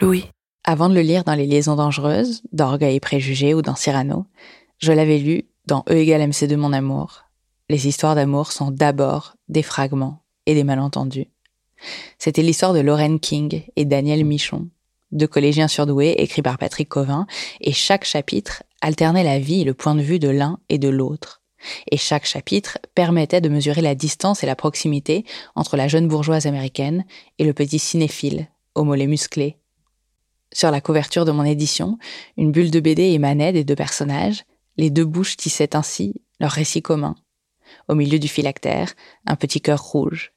Louis. Avant de le lire dans Les Liaisons dangereuses, d'Orgueil et Préjugés ou dans Cyrano, je l'avais lu dans E égale MC de mon amour. Les histoires d'amour sont d'abord des fragments et des malentendus. C'était l'histoire de Lorraine King et Daniel Michon, deux collégiens surdoués écrits par Patrick Covin, et chaque chapitre alternait la vie et le point de vue de l'un et de l'autre. Et chaque chapitre permettait de mesurer la distance et la proximité entre la jeune bourgeoise américaine et le petit cinéphile, au mollet musclé. Sur la couverture de mon édition, une bulle de BD émanait des deux personnages, les deux bouches tissaient ainsi leur récit commun. Au milieu du phylactère, un petit cœur rouge.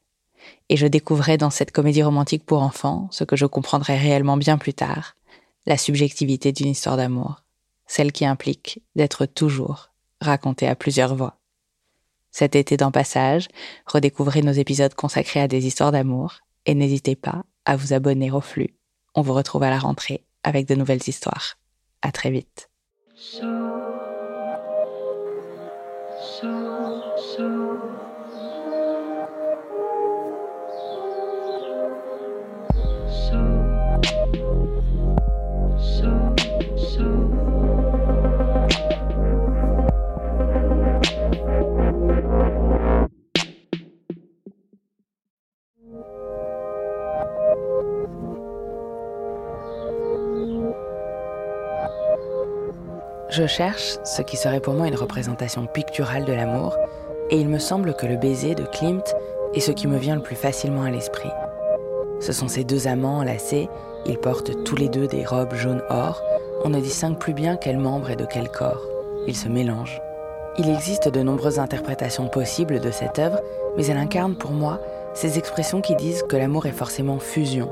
Et je découvrais dans cette comédie romantique pour enfants ce que je comprendrai réellement bien plus tard, la subjectivité d'une histoire d'amour, celle qui implique d'être toujours raconté à plusieurs voix. Cet été dans Passage, redécouvrez nos épisodes consacrés à des histoires d'amour et n'hésitez pas à vous abonner au flux. On vous retrouve à la rentrée avec de nouvelles histoires. À très vite. Je cherche ce qui serait pour moi une représentation picturale de l'amour, et il me semble que le baiser de Klimt est ce qui me vient le plus facilement à l'esprit. Ce sont ces deux amants enlacés, ils portent tous les deux des robes jaune or, on ne distingue plus bien quel membre est de quel corps. Ils se mélangent. Il existe de nombreuses interprétations possibles de cette œuvre, mais elle incarne pour moi ces expressions qui disent que l'amour est forcément fusion,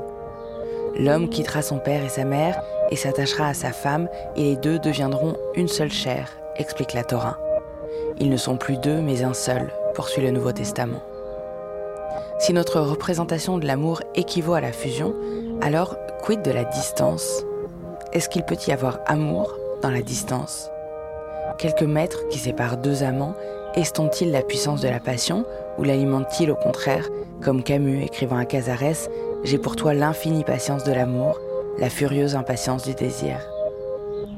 L'homme quittera son père et sa mère et s'attachera à sa femme, et les deux deviendront une seule chair, explique la Torah. Ils ne sont plus deux, mais un seul, poursuit le Nouveau Testament. Si notre représentation de l'amour équivaut à la fusion, alors quid de la distance? Est-ce qu'il peut y avoir amour dans la distance? Quelques mètres qui séparent deux amants estompent-ils la puissance de la passion ou l'alimentent-ils au contraire, comme Camus écrivant à Casares j'ai pour toi l'infinie patience de l'amour, la furieuse impatience du désir.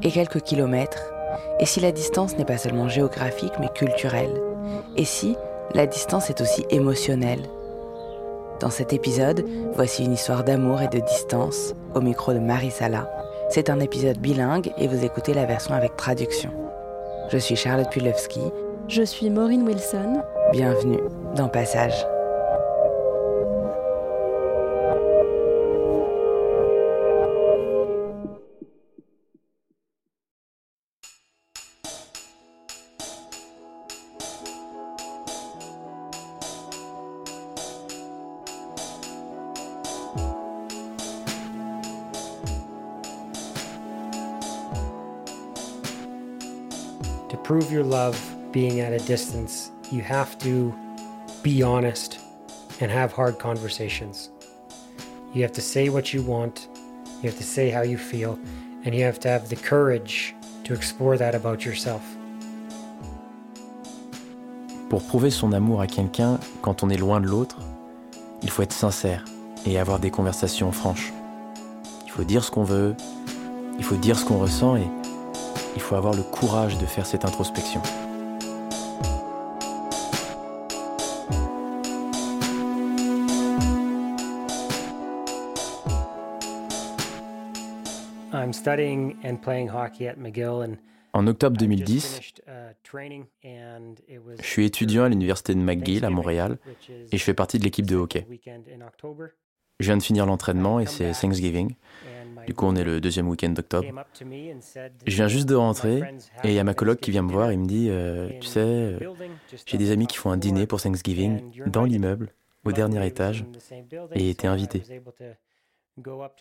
Et quelques kilomètres, et si la distance n'est pas seulement géographique mais culturelle Et si la distance est aussi émotionnelle Dans cet épisode, voici une histoire d'amour et de distance au micro de Marie Sala. C'est un épisode bilingue et vous écoutez la version avec traduction. Je suis Charlotte Pulewski. Je suis Maureen Wilson. Bienvenue dans Passage. Love being at a distance, you have to be honest and have hard conversations. You have to say what you want, you have to say how you feel, and you have to have the courage to explore that about yourself. Pour prouver son amour à quelqu'un quand on est loin de l'autre, il faut être sincère et avoir des conversations franches. Il faut dire ce qu'on veut, il faut dire ce qu'on ressent et il faut avoir le courage de faire cette introspection. I'm studying and playing hockey at McGill and En octobre I've just 2010, finished, uh, je suis étudiant à l'université de McGill à Montréal et je fais partie de l'équipe de hockey. Je viens de finir l'entraînement et c'est Thanksgiving. Du coup, on est le deuxième week-end d'octobre. Je viens juste de "My rentrer et il y a ma coloc qui vient me voir et me dit euh, Tu sais, euh, j'ai des amis qui font un dîner pour Thanksgiving dans invited." l'immeuble, au dernier étage. et I invité.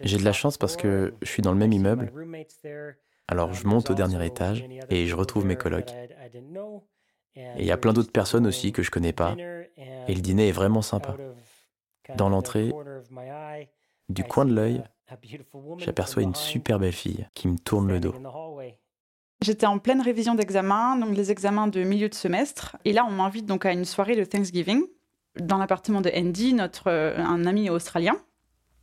J'ai de la chance parce que je suis dans le même immeuble. Alors Um, je monte au dernier étage et je retrouve mes colocs. Et il y a plein d'autres personnes aussi que je connais pas. Et le dîner est vraiment sympa. Dans l'entrée, Du coin de l'œil, j'aperçois une super belle fille qui me tourne le dos. J'étais en pleine révision d'examen, donc les examens de milieu de semestre. Et là, on m'invite donc à une soirée de Thanksgiving dans l'appartement de Andy, notre euh, un ami australien.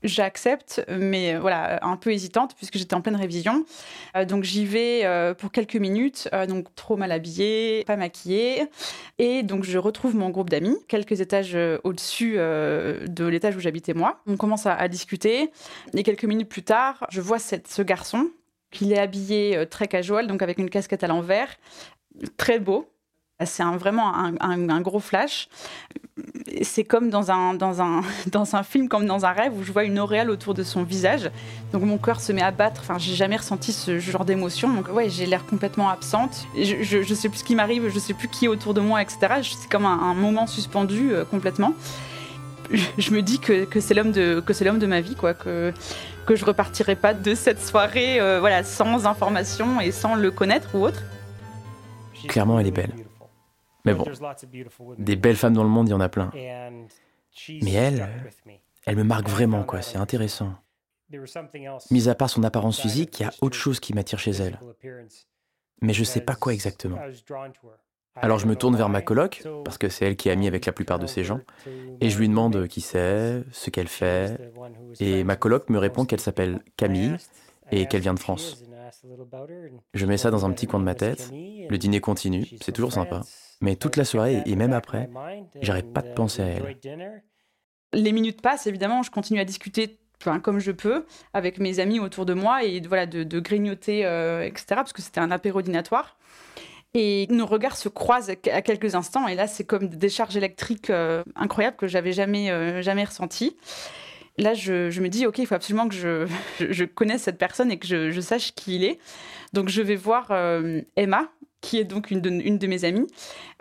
J'accepte, mais euh, voilà, un peu hésitante puisque j'étais en pleine révision. Euh, donc j'y vais euh, pour quelques minutes, donc trop mal habillée, pas maquillée. Et donc je retrouve mon groupe d'amis, quelques étages au-dessus de l'étage où j'habitais moi. On commence à, discuter. Et quelques minutes plus tard, je vois ce garçon qu'il est habillé très casual, donc avec une casquette à l'envers, très beau. C'est vraiment un, gros flash. C'est comme dans un, dans, un, dans un film, comme dans un rêve, où je vois une auréole autour de son visage. Donc mon cœur se met à battre. Enfin, j'ai jamais ressenti ce genre d'émotion. Donc ouais, j'ai l'air complètement absente. Je, je, je sais plus ce qui m'arrive, je sais plus qui est autour de moi, etc. C'est comme un, moment suspendu euh, complètement. Je, me dis que, que c'est l'homme de de ma vie, quoi. Que que je repartirai pas de cette soirée, euh, voilà, sans information et sans le connaître ou autre. Clairement, elle est belle. Mais bon, des belles femmes dans le monde, il y en a plein. Mais elle. Elle me marque vraiment, quoi, c'est intéressant. Mis à part son apparence physique, il y a autre chose qui m'attire chez elle. Mais je sais pas quoi exactement. Alors je me tourne vers ma coloc, parce que c'est elle qui est amie avec la plupart de ces gens, et je lui demande qui c'est, ce qu'elle fait, et ma coloc me répond qu'elle s'appelle Camille, et qu'elle vient de France. Je mets ça dans un petit coin de ma tête, le dîner continue, c'est toujours sympa, mais toute la soirée, et même après, j'arrête pas de penser à elle. Les minutes passent, évidemment, je continue à discuter comme je peux avec mes amis autour de moi et voilà de, grignoter, euh, etc. Parce que c'était un apéro dînatoire. Et nos regards se croisent à quelques instants, et là, c'est comme des décharges électriques euh, incroyables que j'avais jamais, euh, jamais ressenties. Là, je, me dis, OK, il faut absolument que je, connaisse cette personne et que je, sache qui il est. Donc, je vais voir Emma, qui est donc une de, mes amies,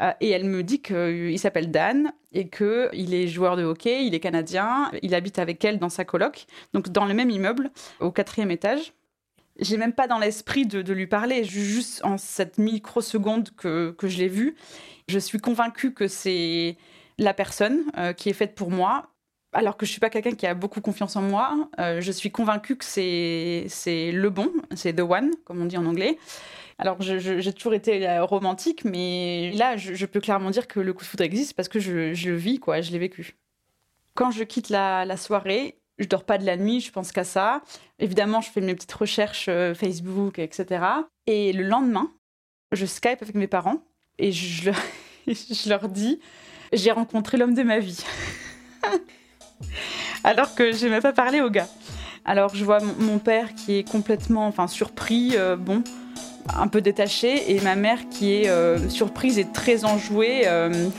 euh, et elle me dit qu'il s'appelle Dan et qu'il est joueur de hockey, il est canadien, il habite avec elle dans sa coloc, donc dans le même immeuble, au quatrième étage. J'ai même pas dans l'esprit de, lui parler, juste en cette microseconde que, que je l'ai vu, je suis convaincue que c'est la personne euh, qui est faite pour moi. Alors que je suis pas quelqu'un qui a beaucoup confiance en moi, euh, je suis convaincue que c'est le bon, c'est the one, comme on dit en anglais. Alors j'ai toujours été romantique, mais là je, peux clairement dire que le coup de foudre existe parce que je, le vis, quoi, je l'ai vécu. Quand je quitte la, soirée, je dors pas de la nuit, je pense qu'à ça. Évidemment, je fais mes petites recherches euh, Facebook, etc. Et le lendemain, je Skype avec mes parents et je, leur dis j'ai rencontré l'homme de ma vie. Alors que je n'ai même pas parlé au gars. Alors je vois mon, mon père qui est complètement enfin, surpris, euh, bon, un peu détaché, et ma mère qui est euh, surprise et très enjouée. Euh,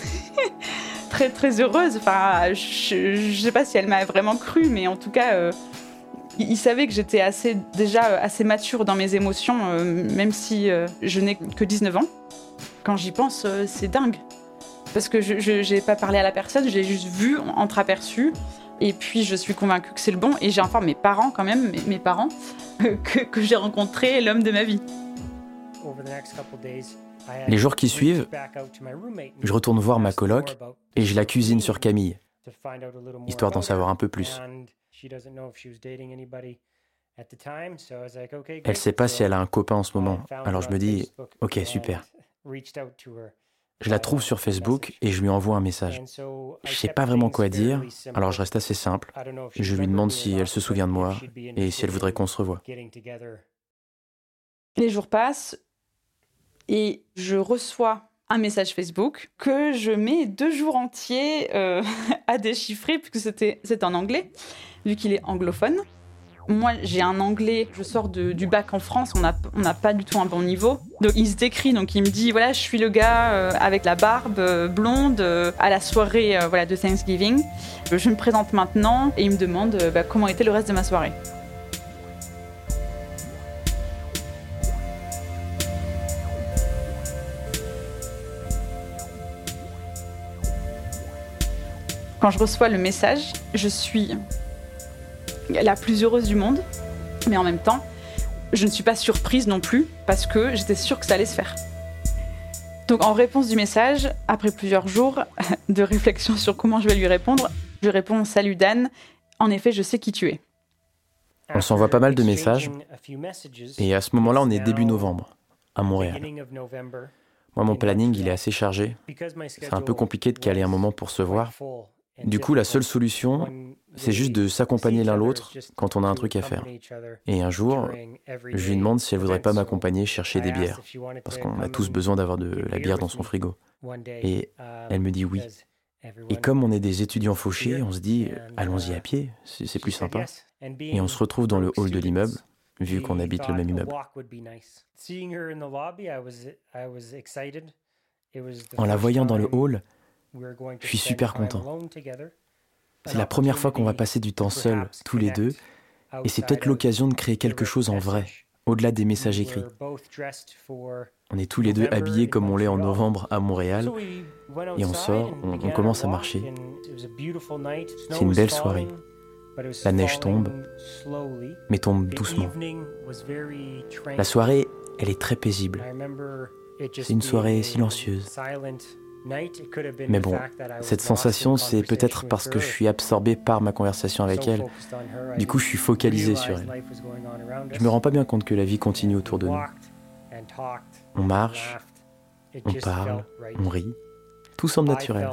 très très heureuse. Enfin, je, sais pas si elle m'a vraiment cru, mais en tout cas, euh, il, savait que j'étais assez déjà assez mature dans mes émotions, euh, même si euh, je n'ai que 19 ans. Quand j'y pense, euh, c'est dingue. Parce que je n'ai pas parlé à la personne, je l'ai juste vu, entreaperçu. Et puis je suis convaincue que c'est le bon. Et j'ai enfin mes parents quand même, mes, mes parents, que, que j'ai rencontré l'homme de ma vie. Les jours qui suivent, je retourne voir ma coloc et je la cuisine sur Camille, histoire d'en savoir un peu plus. Elle sait pas si elle a un copain en ce moment, alors je me dis, ok, super. Je la trouve sur Facebook et je lui envoie un message. Je sais pas vraiment quoi dire, alors je reste assez simple. Je lui demande si elle se souvient de moi et si elle voudrait qu'on se revoie. Les jours passent et je reçois un message Facebook que je mets deux jours entiers euh, à déchiffrer puisque c'est en anglais vu qu'il est anglophone. Moi, j'ai un anglais, je sors du bac en France, on n'a on pas du tout un bon niveau. Donc, il se décrit, donc il me dit voilà, je suis le gars euh, avec la barbe euh, blonde à la soirée voilà, de Thanksgiving. Je me présente maintenant et il me demande bah, comment était le reste de ma soirée. Quand je reçois le message, je suis la plus heureuse du monde, mais en même temps, je ne suis pas surprise non plus parce que j'étais sûre que ça allait se faire. Donc en réponse du message, après plusieurs jours de réflexion sur comment je vais lui répondre, je réponds Salut Dan, en effet je sais qui tu es. On s'envoie pas mal de messages et à ce moment-là on est début novembre à Montréal. Moi mon planning il est assez chargé. C'est un peu compliqué de caler un moment pour se voir du coup, la seule solution, c'est juste de s'accompagner l'un l'autre quand on a un truc à faire. Et un jour, je lui demande si elle voudrait pas m'accompagner chercher des bières, parce qu'on a tous besoin d'avoir de la bière dans son frigo. Et elle me dit oui. Et comme on est des étudiants fauchés, on se dit allons-y à pied, c'est plus sympa. Et on se retrouve dans le hall de l'immeuble, vu qu'on habite le même immeuble. En la voyant dans le hall, je suis super content. C'est la première fois qu'on va passer du temps seul, tous les deux, et c'est peut-être l'occasion de créer quelque chose en vrai, au-delà des messages écrits. On est tous les deux habillés comme on l'est en novembre à Montréal, et on sort, on, on commence à marcher. C'est une belle soirée. La neige tombe, mais tombe doucement. La soirée, elle est très paisible. C'est une soirée silencieuse. Mais bon, cette sensation, c'est peut-être parce que je suis absorbé par ma conversation avec elle. Du coup, je suis focalisé sur elle. Je me rends pas bien compte que la vie continue autour de nous. On marche, on parle, on rit. Tout semble naturel.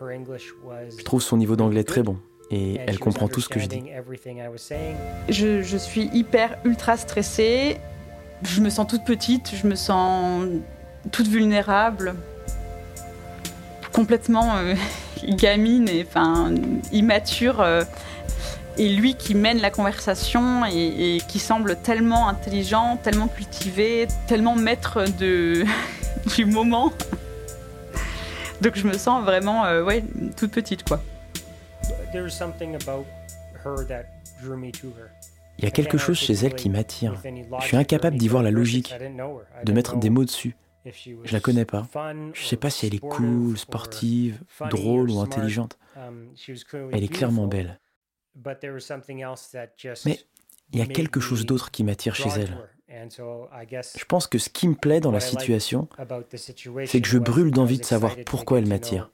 Je trouve son niveau d'anglais très bon et elle comprend tout ce que je dis. Je, je suis hyper ultra stressée. Je me sens toute petite, je me sens toute vulnérable complètement euh, gamine et enfin immature. Euh, et lui qui mène la conversation et, qui semble tellement intelligent, tellement cultivé, tellement maître de, du moment. Donc je me sens vraiment euh, ouais, toute petite quoi. Il y a quelque chose chez elle qui m'attire. Je suis incapable d'y voir la logique, de mettre des mots dessus. Je la connais pas. Je sais pas si elle est cool, sportive, drôle ou intelligente. Elle est clairement belle. Mais il y a quelque chose d'autre qui m'attire chez elle. Je pense que ce qui me plaît dans la situation, c'est que je brûle d'envie de savoir pourquoi elle m'attire,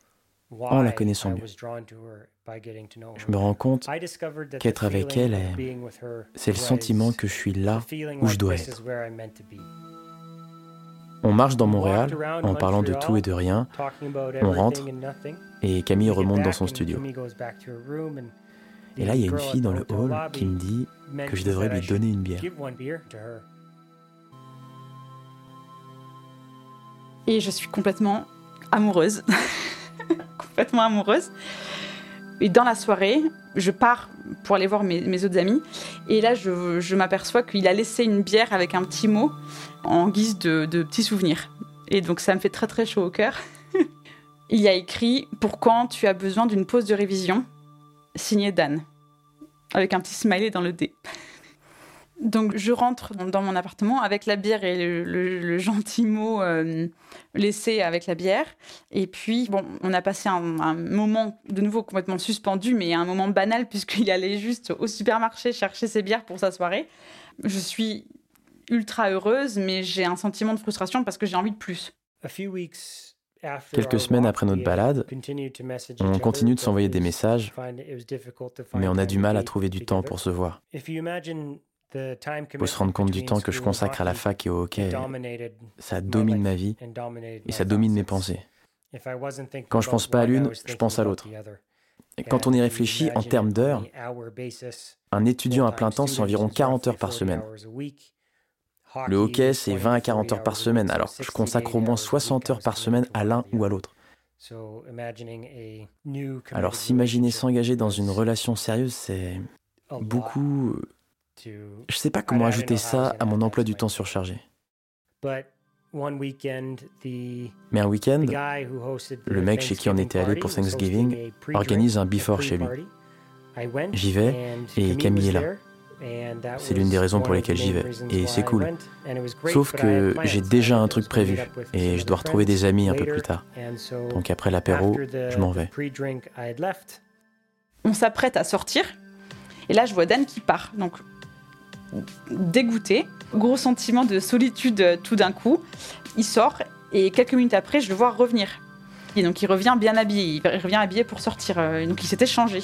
en la connaissant mieux. Je me rends compte qu'être avec elle, c'est le sentiment que je suis là où je dois être. On marche dans Montréal en parlant de tout et de rien. On rentre et Camille remonte dans son studio. Et là, il y a une fille dans le hall qui me dit que je devrais lui donner une bière. Et je suis complètement amoureuse. complètement amoureuse. Et dans la soirée, je pars pour aller voir mes, autres amis. Et là, je, m'aperçois qu'il a laissé une bière avec un petit mot en guise de, de petit souvenir. Et donc, ça me fait très très chaud au cœur. Il a écrit Pour quand tu as besoin d'une pause de révision? Signé Dan. Avec un petit smiley dans le dé. Donc je rentre dans mon appartement avec la bière et le, gentil mot euh, laissé avec la bière. Et puis, bon, on a passé un, moment de nouveau complètement suspendu, mais un moment banal puisqu'il allait juste au supermarché chercher ses bières pour sa soirée. Je suis ultra heureuse, mais j'ai un sentiment de frustration parce que j'ai envie de plus. Quelques semaines après notre balade, on continue de s'envoyer des messages, mais on a du mal à trouver du temps pour se voir. Il faut se rendre compte du temps que je consacre à la fac et au hockey. Ça domine ma vie et ça domine mes pensées. Quand je pense pas à l'une, je pense à l'autre. Et quand on y réfléchit en termes d'heures, un étudiant à plein temps, c'est environ 40 heures par semaine. Le hockey, c'est 20 à 40 heures par semaine, alors je consacre au moins 60 heures par semaine à l'un ou à l'autre. Alors s'imaginer s'engager dans une relation sérieuse, c'est beaucoup... Je sais pas comment ajouter ça à mon emploi du temps surchargé. Mais un week-end, le mec chez qui on était allé pour Thanksgiving organise un before chez lui. J'y vais et Camille est là. C'est l'une des raisons pour lesquelles j'y vais. Et c'est cool. Sauf que j'ai déjà un truc prévu et je dois retrouver des amis un peu plus tard. Donc après l'apéro, je m'en vais. On s'apprête à sortir. Et là, je vois Dan qui part. Donc, dégoûté, gros sentiment de solitude euh, tout d'un coup. Il sort et quelques minutes après, je le vois revenir. Et donc, il revient bien habillé. Il revient habillé pour sortir. Euh, donc, il s'était changé.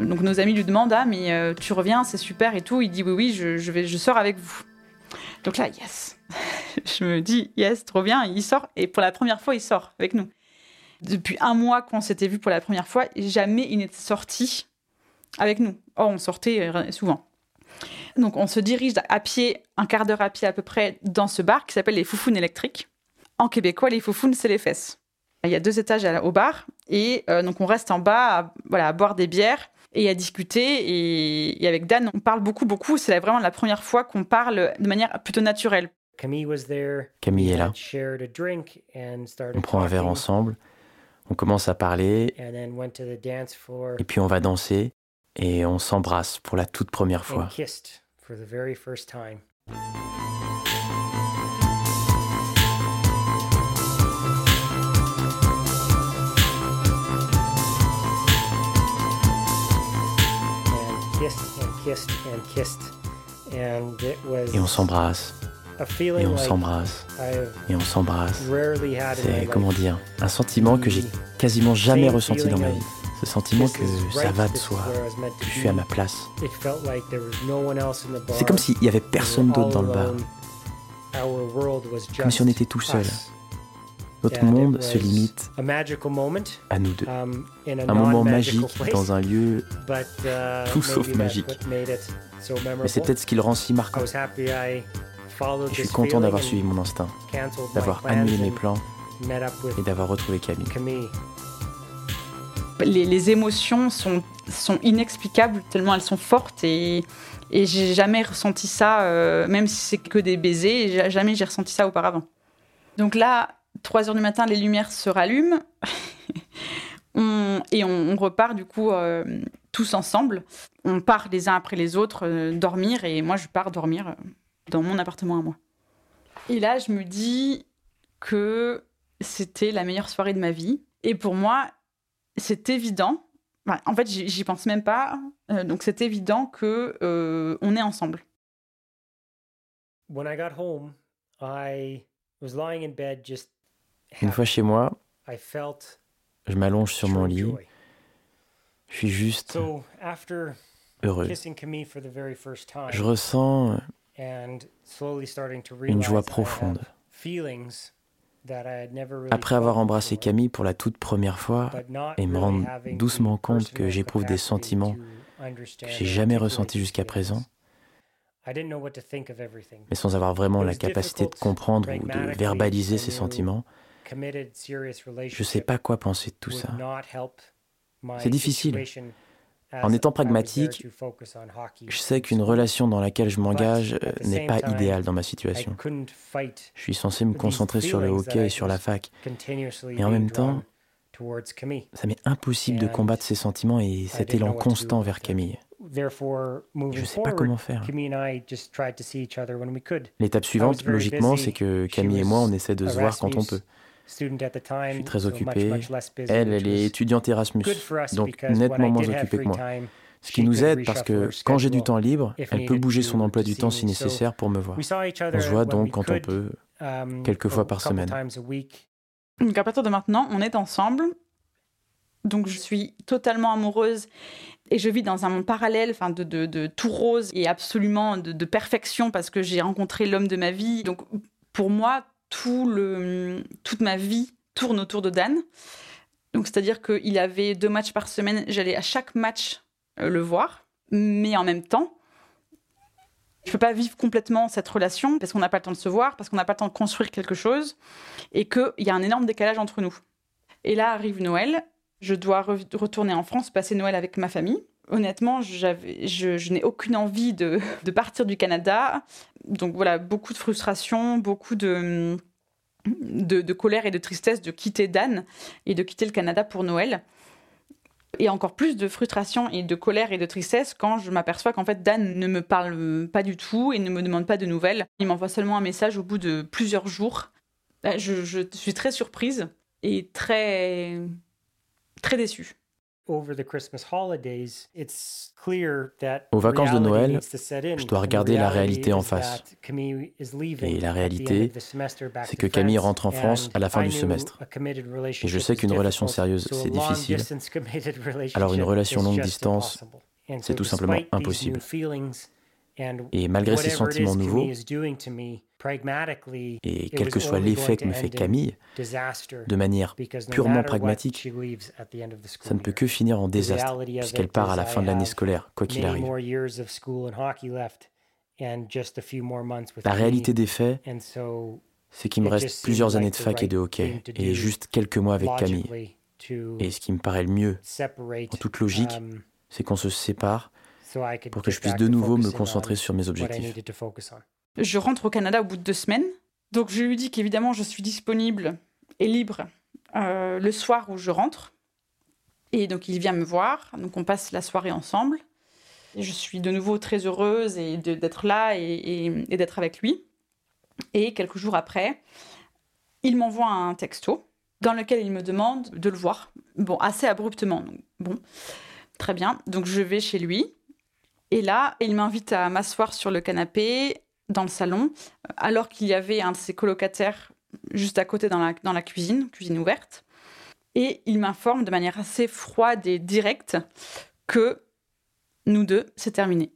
Donc nos amis lui demandent ah mais euh, tu reviens c'est super et tout. Il dit oui oui je, vais je sors avec vous. Donc là yes, je me dis yes trop bien il sort et pour la première fois il sort avec nous. Depuis un mois qu'on s'était vu pour la première fois jamais il n'était sorti avec nous. Oh on sortait souvent. Donc on se dirige à pied un quart d'heure à pied à peu près dans ce bar qui s'appelle les Foufounes électriques. En québécois les Foufounes c'est les fesses. Il y a deux étages au bar et euh, donc on reste en bas voilà, à boire des bières et à discuter. Et, avec Dan, on parle beaucoup, beaucoup. C'est vraiment la première fois qu'on parle de manière plutôt naturelle. Camille est là. On prend un verre ensemble, on commence à parler, et puis on va danser, et on s'embrasse pour la toute première fois. Et on s'embrasse. Et on s'embrasse. Et on s'embrasse. C'est, comment dire, un sentiment que j'ai quasiment jamais ressenti dans ma vie. Ce sentiment que ça va de soi, que je suis à ma place. C'est comme s'il n'y avait personne d'autre dans le bar. Comme si on était tout seul. Notre monde se limite à nous deux. Um, un moment magique dans un lieu uh, tout sauf magique. Mais c'est peut-être ce qui le rend si marquant. Et je suis content d'avoir suivi mon instinct, d'avoir annulé mes plans et d'avoir retrouvé Camille. Les, émotions sont, sont, inexplicables tellement elles sont fortes et, et j'ai jamais ressenti ça, euh, même si c'est que des baisers, jamais j'ai ressenti ça auparavant. Donc là, 3 heures du matin, les lumières se rallument. et on, repart du coup euh, tous ensemble. On part les uns après les autres euh, dormir et moi je pars dormir dans mon appartement à moi. Et là je me dis que c'était la meilleure soirée de ma vie. Et pour moi c'est évident. en fait j'y pense même pas. donc c'est évident que on est ensemble. When I got home, I was lying in bed just une fois chez moi, je m'allonge sur mon lit. Je suis juste heureux. Je ressens une joie profonde. Après avoir embrassé Camille pour la toute première fois et me rendre doucement compte que j'éprouve des sentiments que j'ai jamais ressentis jusqu'à présent, mais sans avoir vraiment la capacité de comprendre ou de verbaliser ces sentiments, je ne sais pas quoi penser de tout ça. C'est difficile. En étant pragmatique, je sais qu'une relation dans laquelle je m'engage euh, n'est pas idéale dans ma situation. Je suis censé me concentrer sur le hockey et sur la fac. Et en même temps, ça m'est impossible de combattre ces sentiments et cet élan constant vers Camille. Je ne sais pas comment faire. L'étape suivante, logiquement, c'est que Camille et moi, on essaie de se voir quand on peut. Je suis très occupé. Elle, elle est étudiante Erasmus, donc nettement moins occupée que moi. Ce qui nous aide parce que quand j'ai du temps libre, elle peut bouger son emploi du temps si nécessaire pour me voir. On se voit donc quand on peut, um, quelques fois par semaine. Donc à partir de maintenant, on est ensemble. Donc je suis totalement amoureuse et je vis dans un monde parallèle, enfin de, de, tout rose et absolument de, de perfection parce que j'ai rencontré l'homme de ma vie. Donc pour moi, tout le, toute ma vie tourne autour de Dan. Donc, c'est-à-dire qu'il avait deux matchs par semaine. J'allais à chaque match euh, le voir. Mais en même temps, je peux pas vivre complètement cette relation parce qu'on n'a pas le temps de se voir, parce qu'on n'a pas le temps de construire quelque chose et qu'il y a un énorme décalage entre nous. Et là arrive Noël. Je dois retourner en France, passer Noël avec ma famille. Honnêtement, je, n'ai aucune envie de, partir du Canada. Donc voilà, beaucoup de frustration, beaucoup de, colère et de tristesse de quitter Dan et de quitter le Canada pour Noël. Et encore plus de frustration et de colère et de tristesse quand je m'aperçois qu'en fait Dan ne me parle pas du tout et ne me demande pas de nouvelles. Il m'envoie seulement un message au bout de plusieurs jours. Bah, je, je suis très surprise et très très déçue. Aux vacances de Noël, je dois regarder la réalité en face. Et la réalité, c'est que Camille rentre en France à la fin du semestre. Et je sais qu'une relation sérieuse, c'est difficile. Alors une relation longue distance, c'est tout simplement impossible. Et malgré ces sentiments nouveaux, et quel que soit l'effet que me fait Camille, de manière purement pragmatique, ça ne peut que finir en désastre, puisqu'elle part à la fin de l'année scolaire, quoi qu'il arrive. La réalité des faits, c'est qu'il me reste plusieurs années de fac et de hockey, et juste quelques mois avec Camille. Et ce qui me paraît le mieux, en toute logique, um, c'est qu'on se sépare pour que je puisse de nouveau me concentrer sur mes objectifs. Je rentre au Canada au bout de deux semaines. Donc je lui dis qu'évidemment je suis disponible et libre euh, le soir où je rentre. Et donc il vient me voir. Donc on passe la soirée ensemble. Et je suis de nouveau très heureuse et d'être là et, d'être avec lui. Et quelques jours après, il m'envoie un texto dans lequel il me demande de le voir. Bon, assez abruptement. bon, très bien. Donc je vais chez lui. Et là, il m'invite à m'asseoir sur le canapé dans le salon, alors qu'il y avait un de ses colocataires juste à côté dans la, dans la cuisine, cuisine ouverte. Et il m'informe de manière assez froide et directe que nous deux, c'est terminé.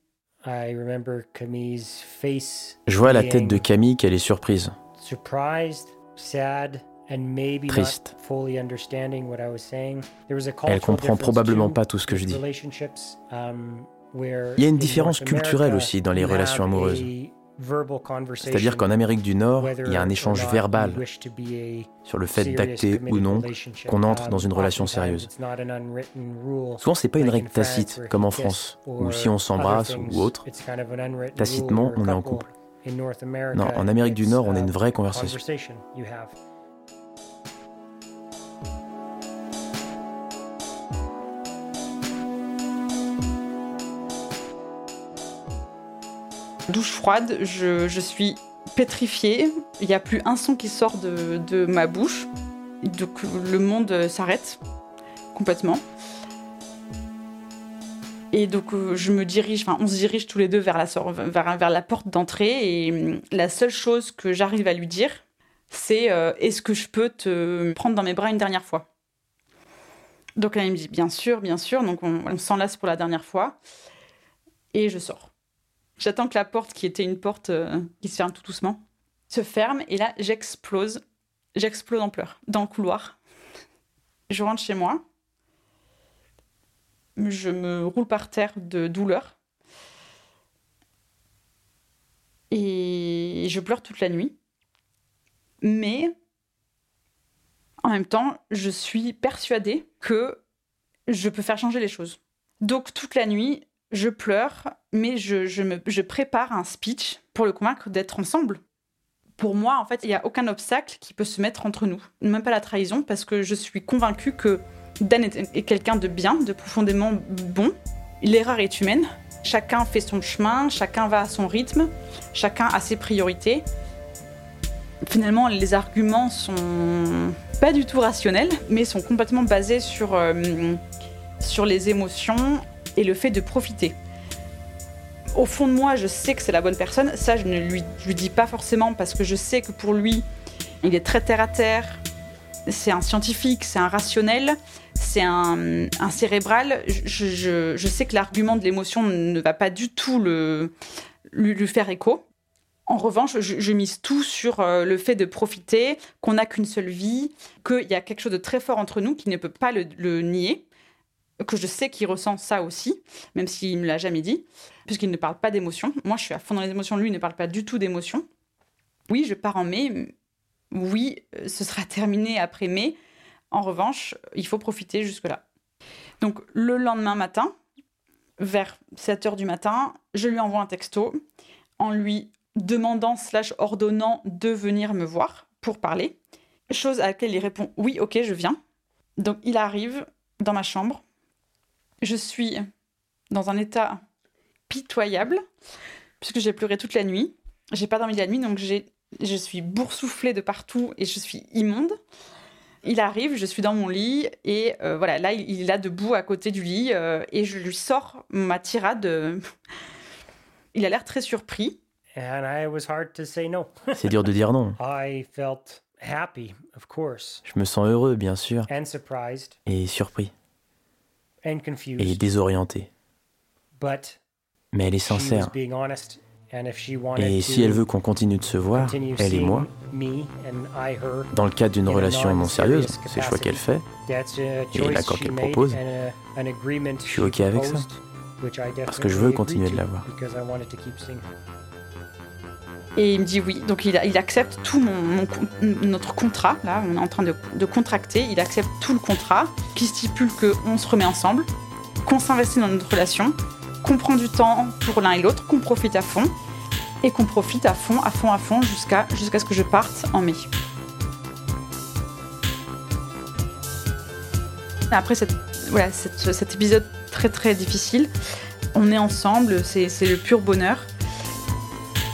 Je vois la tête de Camille qu'elle est surprise. Triste. Elle comprend probablement pas tout ce que je dis. Il y a une différence culturelle aussi dans les relations amoureuses. C'est-à-dire qu'en Amérique du Nord, il y a un échange verbal sur le fait d'acter ou non qu'on entre dans une relation sérieuse. Souvent, c'est pas une règle tacite, comme en France, où si on s'embrasse ou autre, tacitement, on est en couple. Non, en Amérique du Nord, on a une vraie conversation. Douche froide, je, suis pétrifiée, il n'y a plus un son qui sort de, ma bouche, donc le monde s'arrête complètement. Et donc je me dirige, enfin on se dirige tous les deux vers la, vers, vers la porte d'entrée. Et hum, la seule chose que j'arrive à lui dire, c'est euh, est-ce que je peux te prendre dans mes bras une dernière fois? Donc là il me dit bien sûr, bien sûr, donc on, on s'enlace pour la dernière fois. Et je sors. J'attends que la porte, qui était une porte euh, qui se ferme tout doucement, se ferme et là, j'explose. J'explose en pleurs dans le couloir. Je rentre chez moi. Je me roule par terre de douleur. Et je pleure toute la nuit. Mais en même temps, je suis persuadée que je peux faire changer les choses. Donc toute la nuit, je pleure, mais je, me, je prépare un speech pour le convaincre d'être ensemble. Pour moi, en fait, il n'y a aucun obstacle qui peut se mettre entre nous, même pas la trahison, parce que je suis convaincue que Dan est, quelqu'un de bien, de profondément bon. L'erreur est humaine. Chacun fait son chemin, chacun va à son rythme, chacun a ses priorités. Finalement, les arguments sont pas du tout rationnels, mais sont complètement basés sur, euh, sur les émotions et le fait de profiter. Au fond de moi, je sais que c'est la bonne personne. Ça, je ne lui, dis pas forcément parce que je sais que pour lui, il est très terre à terre. C'est un scientifique, c'est un rationnel, c'est un, cérébral. Je, sais que l'argument de l'émotion ne va pas du tout le, lui, lui faire écho. En revanche, je, mise tout sur euh, le fait de profiter, qu'on n'a qu'une seule vie, qu'il y a quelque chose de très fort entre nous qui ne peut pas le, nier, que je sais qu'il ressent ça aussi, même s'il ne me l'a jamais dit, puisqu'il ne parle pas d'émotions. Moi, je suis à fond dans les émotions, lui il ne parle pas du tout d'émotions. Oui, je pars en mai. Oui, euh, ce sera terminé après mai. En revanche, il faut profiter jusque-là. Donc, le lendemain matin, vers 7 heures du matin, je lui envoie un texto en lui demandant slash ordonnant de venir me voir pour parler. Chose à laquelle il répond oui, ok, je viens. Donc il arrive dans ma chambre. Je suis dans un état pitoyable puisque j'ai pleuré toute la nuit. J'ai pas dormi la nuit donc j'ai je suis boursouflée de partout et je suis immonde. Il arrive, je suis dans mon lit et euh, voilà, là il, est là debout à côté du lit euh, et je lui sors ma tirade. il a l'air très surpris C'est dur de dire non. Je me sens heureux, bien sûr, et surpris, et désorienté. Mais elle est sincère. Et si elle veut qu'on continue de se voir, elle et moi, dans le cadre d'une relation non sérieuse, c'est le choix qu'elle fait, et l'accord qu'elle propose, je suis OK avec ça. Parce que je veux continuer de la voir. Et il me dit oui. Donc il, accepte tout notre contrat. Là, on est en train de, contracter. Il accepte tout le contrat qui stipule qu'on se remet ensemble, qu'on s'investit dans notre relation, qu'on prend du temps pour l'un et l'autre, qu'on profite à fond et qu'on profite à fond, à fond, à fond jusqu'à jusqu'à ce que je parte en mai. Après cette, voilà, cet épisode très très difficile, on est ensemble, c'est le pur bonheur.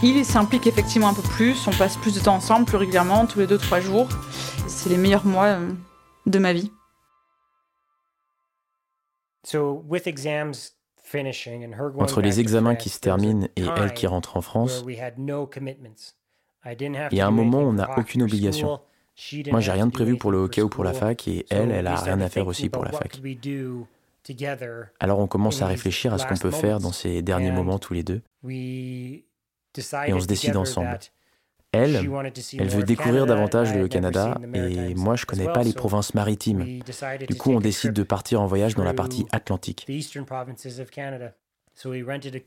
Il s'implique effectivement un peu plus, on passe plus de temps ensemble, plus régulièrement, tous les 2-3 jours. C'est les meilleurs mois euh, de ma vie. Entre les examens qui se terminent et elle qui rentre en France, il y a un moment où on n'a aucune obligation. Moi, j'ai rien de prévu pour le hockey ou pour la fac, et elle, elle a rien à faire aussi pour la fac. Alors on commence à réfléchir à ce qu'on peut faire dans ces derniers moments tous les deux et on se décide ensemble. Elle, elle veut découvrir davantage le Canada et moi je connais pas les provinces maritimes. Du coup on décide de partir en voyage dans la partie atlantique.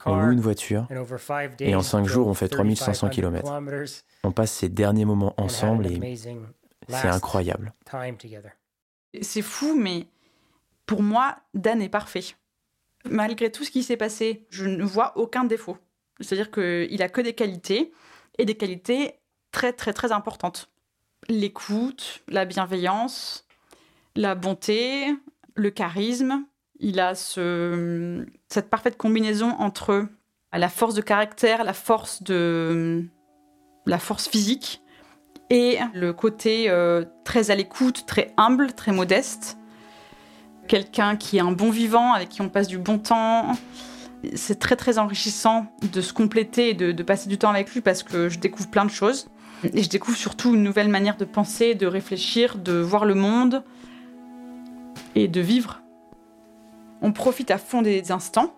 On loue une voiture et en cinq jours on fait 3500 km. On passe ces derniers moments ensemble et c'est incroyable. C'est fou mais pour moi Dan est parfait. Malgré tout ce qui s'est passé, je ne vois aucun défaut. C'est-à-dire qu'il a que des qualités, et des qualités très très très importantes. L'écoute, la bienveillance, la bonté, le charisme. Il a ce, cette parfaite combinaison entre la force de caractère, la force de la force physique et le côté euh, très à l'écoute, très humble, très modeste. Quelqu'un qui est un bon vivant, avec qui on passe du bon temps, c'est très très enrichissant de se compléter et de, passer du temps avec lui parce que je découvre plein de choses. Et je découvre surtout une nouvelle manière de penser, de réfléchir, de voir le monde et de vivre. On profite à fond des instants.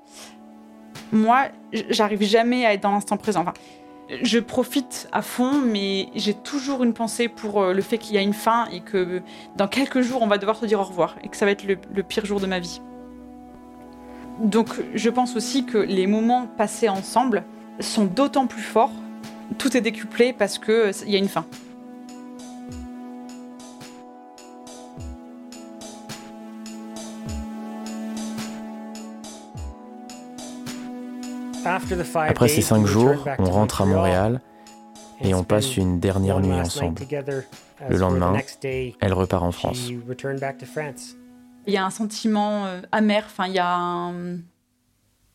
Moi, j'arrive jamais à être dans l'instant présent. je profite à fond, mais j'ai toujours une pensée pour euh, le fait qu'il y a une fin et que dans quelques jours, on va devoir se dire au revoir et que ça va être le pire jour de ma vie. Donc je pense aussi que les moments passés ensemble sont d'autant plus forts. Tout est décuplé parce qu'il y a une fin. Après ces cinq jours, on rentre à Montréal et on passe une dernière nuit ensemble. Le lendemain, elle repart en France il y a un sentiment euh, amer, enfin, il y a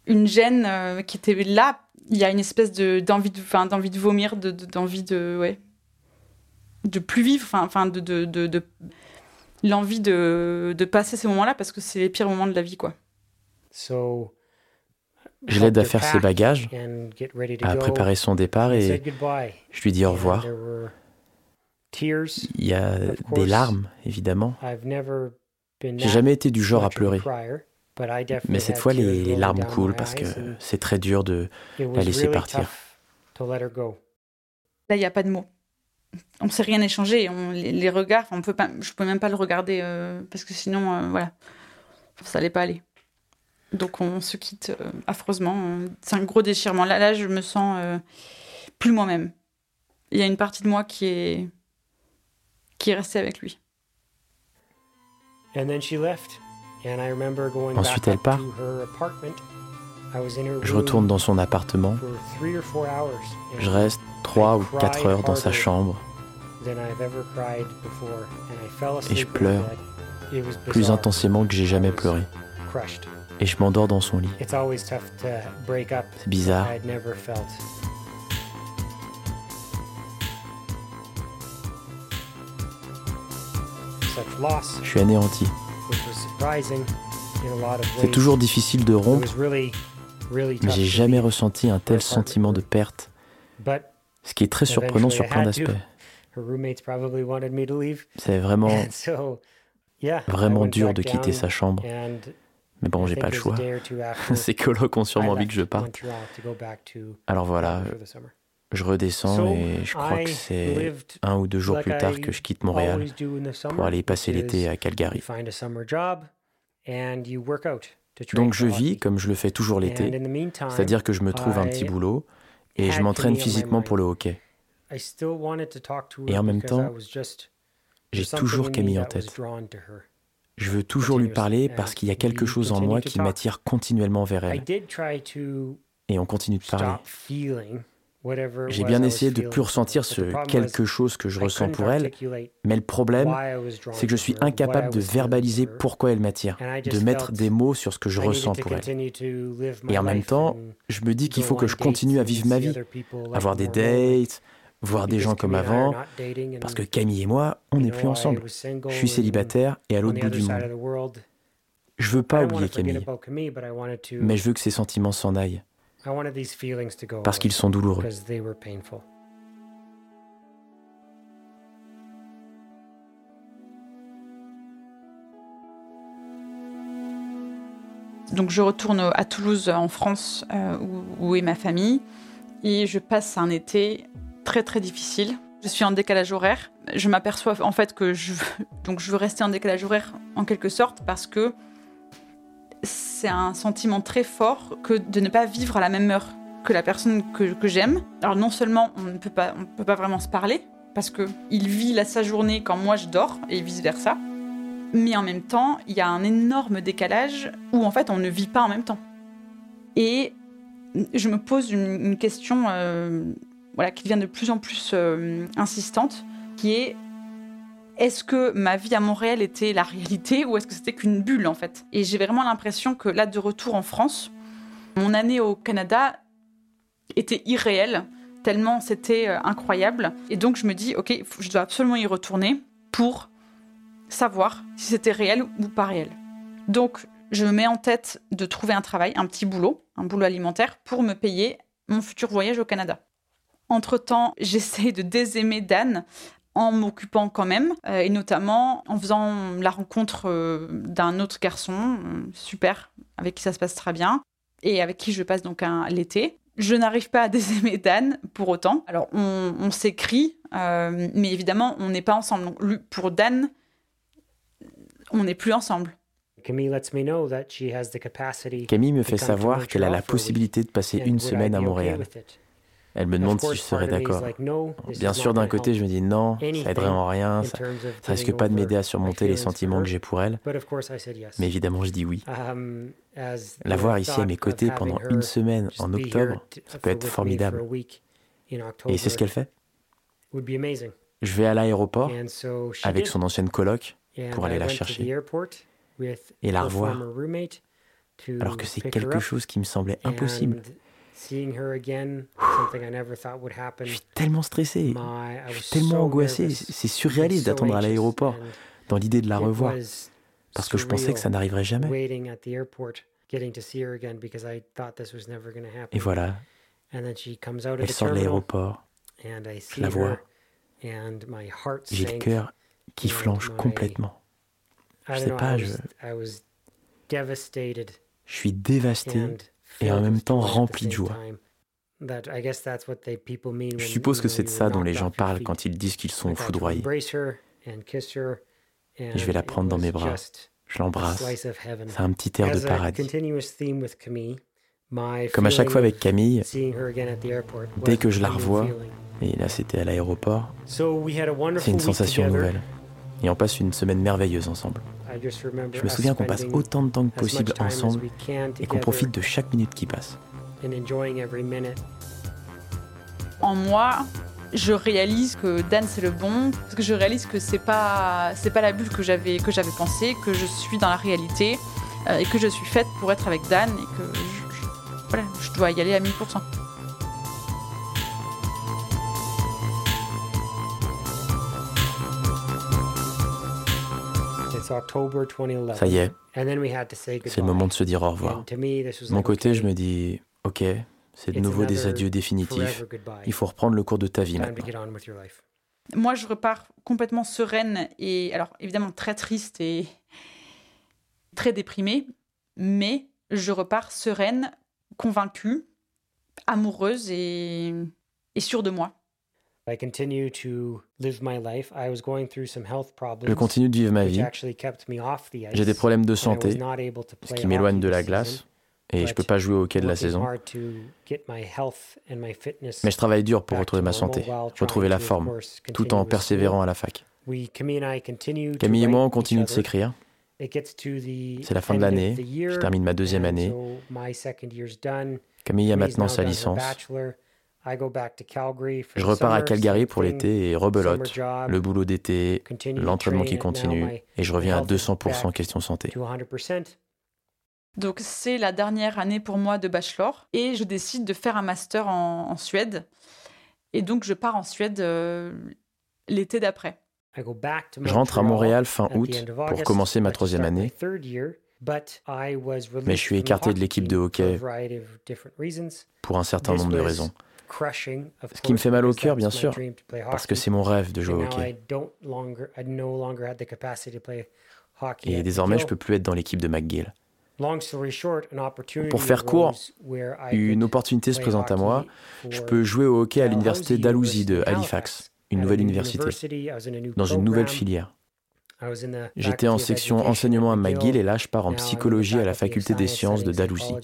une gêne euh, qui était là. Il y a une espèce de, d'envie, de, enfin, d'envie de vomir, de, d'envie de, ouais, de plus vivre, enfin, de, de, de, l'envie de, de passer ces moments-là parce que c'est les pires moments de la vie, quoi. Je l'aide à faire ses bagages, à préparer son départ et je lui dis au revoir. Il y a des larmes, évidemment. J'ai jamais été du genre à pleurer. Mais cette fois, les, larmes coulent parce que c'est très dur de la laisser partir. Là, il n'y a pas de mots. On ne s'est rien échangé. On, les, regards, on peut pas, je ne peux même pas le regarder euh, parce que sinon, euh, voilà, ça n'allait pas aller. Donc on se quitte euh, affreusement. C'est un gros déchirement. Là, là, je me sens plus moi-même. Il y a une partie de moi qui est qui est restée avec lui. Ensuite, elle part. Je retourne dans son appartement. Je reste 3 ou 4 heures dans sa chambre. Et je pleure plus intensément que j'ai jamais pleuré. Et je m'endors dans son lit. C'est bizarre. Je suis anéanti. C'est toujours difficile de rompre, mais j'ai jamais ressenti un tel sentiment de perte, ce qui est très surprenant sur plein d'aspects. C'est vraiment, vraiment dur de quitter sa chambre. Mais bon, j'ai pas le choix. Ces colocs ont sûrement envie que je parte. Alors voilà, je redescends et je crois que c'est un ou deux jours plus tard que je quitte Montréal pour aller passer l'été à Calgary. Donc je vis comme je le fais toujours l'été, c'est-à-dire que je me trouve un petit boulot et je m'entraîne physiquement pour le hockey. Et en même temps, j'ai toujours Camille en tête. Je veux toujours lui parler parce qu'il y a quelque chose en moi qui m'attire continuellement vers elle. Et on continue de parler. J'ai bien essayé de plus ressentir ce quelque chose que je ressens pour elle, mais le problème, c'est que je suis incapable de verbaliser pourquoi elle m'attire, de mettre des mots sur ce que je ressens pour elle. Et en même temps, je me dis qu'il faut que je continue à vivre ma vie, avoir des dates, voir des gens comme avant, parce que Camille et moi, on n'est plus ensemble. Je suis célibataire et à l'autre bout du monde. Je veux pas oublier Camille, mais je veux que ses sentiments s'en aillent parce qu'ils sont douloureux. Donc je retourne à Toulouse en France euh, où, est ma famille et je passe un été très très difficile. Je suis en décalage horaire. Je m'aperçois en fait que je donc je veux rester en décalage horaire en quelque sorte parce que c'est un sentiment très fort que de ne pas vivre à la même heure que la personne que, j'aime. Alors non seulement on ne peut pas, on pas vraiment se parler, parce que il vit la, sa journée quand moi je dors, et vice-versa. Mais en même temps, il y a un énorme décalage où en fait on ne vit pas en même temps. Et je me pose une, question euh, voilà, qui devient de plus en plus euh, insistante, qui est est-ce que ma vie à Montréal était la réalité ou est-ce que c'était qu'une bulle en fait? Et j'ai vraiment l'impression que là, de retour en France, mon année au Canada était irréelle, tellement c'était euh, incroyable. Et donc je me dis, ok, je dois absolument y retourner pour savoir si c'était réel ou pas réel. Donc je me mets en tête de trouver un travail, un petit boulot, un boulot alimentaire, pour me payer mon futur voyage au Canada. Entre-temps, j'essaie de désaimer Dan en m'occupant quand même, euh, et notamment en faisant la rencontre euh, d'un autre garçon, euh, super, avec qui ça se passe très bien, et avec qui je passe donc l'été. Je n'arrive pas à désaimer Dan pour autant. Alors on, s'écrit, mais évidemment on n'est pas ensemble. Donc, pour Dan, on n'est plus ensemble. Camille me fait savoir qu'elle a la possibilité de passer une semaine à Montréal. Elle me demande si je serais d'accord. Bien sûr, d'un côté, je me dis non, ça aiderait en rien, ça, ça risque pas de m'aider à surmonter les sentiments que j'ai pour elle. Mais évidemment, je dis oui. Um, La voir ici à mes côtés pendant une semaine en octobre, ça peut être formidable. Et c'est ce qu'elle fait. Je vais à l'aéroport avec son ancienne coloc pour aller la chercher et la revoir, alors que c'est quelque chose qui me semblait impossible. Je suis tellement stressé, je suis tellement angoissé. C'est surréaliste d'attendre à l'aéroport dans l'idée de la revoir, parce que je pensais que ça n'arriverait jamais. Et voilà, elle sort de l'aéroport, je la vois, j'ai le cœur qui flanche complètement. Je sais pas, je, je suis dévasté et en même temps rempli de joie. Je suppose que c'est de ça dont les gens parlent quand ils disent qu'ils sont foudroyés. Je vais la prendre dans mes bras. Je l'embrasse. C'est un petit air de paradis. Comme à chaque fois avec Camille, dès que je la revois, et là c'était à l'aéroport, c'est une sensation nouvelle. Et on passe une semaine merveilleuse ensemble. Je me souviens qu'on passe autant de temps que possible ensemble et qu'on profite de chaque minute qui passe. En moi, je réalise que Dan c'est le bon, parce que je réalise que c'est pas c'est pas la bulle que j'avais que j'avais pensé, que je suis dans la réalité euh, et que je suis faite pour être avec Dan et que je, voilà, je dois y aller à 1000%. Ça y est, c'est le moment de se dire au revoir. De mon côté, je me dis, ok, c'est de nouveau des adieux définitifs. Il faut reprendre le cours de ta vie maintenant. Moi, je repars complètement sereine et, alors évidemment, très triste et très déprimée, mais je repars sereine, convaincue, amoureuse et, et sûre de moi. Je continue de vivre ma vie. J'ai des problèmes de santé, ce qui m'éloigne de la glace, et je ne peux pas jouer au hockey de la saison. Mais je travaille dur pour retrouver ma santé, retrouver la forme, tout en persévérant à la fac. Camille et moi, on continue de s'écrire. C'est la fin de l'année, je termine ma deuxième année. Camille a maintenant sa licence. Je repars à Calgary pour l'été et rebelote, le boulot d'été, l'entraînement qui continue, et je reviens à 200% question santé. Donc c'est la dernière année pour moi de bachelor et je décide de faire un master en, Suède. Et donc je pars en Suède euh, l'été d'après. Je rentre à Montréal fin août pour commencer ma troisième année. Mais je suis écarté de l'équipe de hockey pour un certain nombre de raisons. Ce qui me fait mal au cœur, bien sûr, parce que c'est mon rêve de jouer au hockey. Et désormais, je ne peux plus être dans l'équipe de McGill. Pour faire court, une opportunité se présente à moi. Je peux jouer au hockey à l'université Dalhousie de Halifax, une nouvelle université, dans une nouvelle filière. J'étais en section enseignement à McGill et là je pars en psychologie à la faculté des sciences de Dalhousie.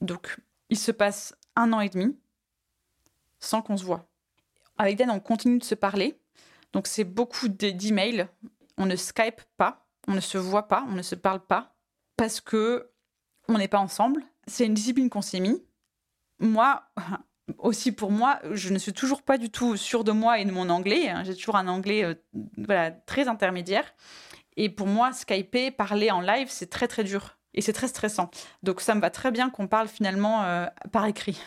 Donc, il se passe un an et demi sans qu'on se voit. Avec Dan, on continue de se parler. Donc, c'est beaucoup d'emails. On ne Skype pas, on ne se voit pas, on ne se parle pas parce que on n'est pas ensemble. C'est une discipline qu'on s'est mis. Moi, aussi pour moi, je ne suis toujours pas du tout sûre de moi et de mon anglais. J'ai toujours un anglais euh, voilà, très intermédiaire. Et pour moi, Skyper, parler en live, c'est très très dur. Et c'est très stressant. Donc ça me va très bien qu'on parle finalement euh, par écrit.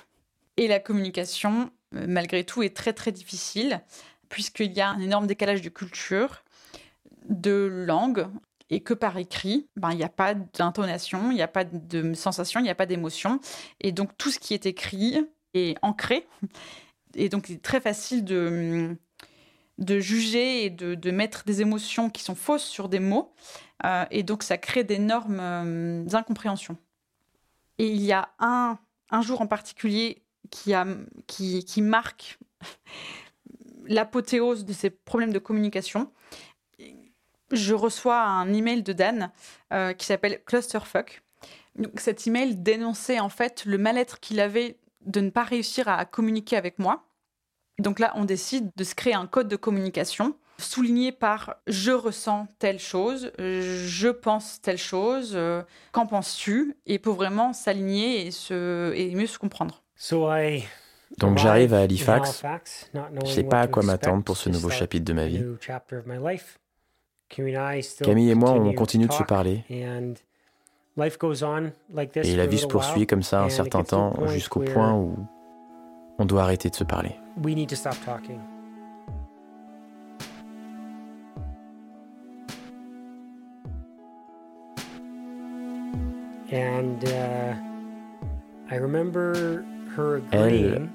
Et la communication, euh, malgré tout, est très très difficile, puisqu'il y a un énorme décalage de culture, de langue et que par écrit, ben, il n'y a pas d'intonation, il n'y a pas de sensation, il n'y a pas d'émotion. Et donc tout ce qui est écrit est ancré. Et donc il est très facile de, de juger et de, de mettre des émotions qui sont fausses sur des mots. Euh, et donc ça crée d'énormes euh, incompréhensions. Et il y a un, un jour en particulier qui, a, qui, qui marque l'apothéose de ces problèmes de communication je reçois un email de Dan euh, qui s'appelle Clusterfuck. Donc, cet email dénonçait en fait le mal-être qu'il avait de ne pas réussir à communiquer avec moi. Donc là, on décide de se créer un code de communication souligné par je ressens telle chose, je pense telle chose, euh, qu'en penses-tu? Et pour vraiment s'aligner et, se, et mieux se comprendre. Donc j'arrive à Halifax, je ne sais pas à quoi m'attendre pour ce nouveau chapitre de ma vie. Camille et moi, on continue de se parler. Et la vie se poursuit comme ça un certain temps jusqu'au point où on doit arrêter de se parler. Elle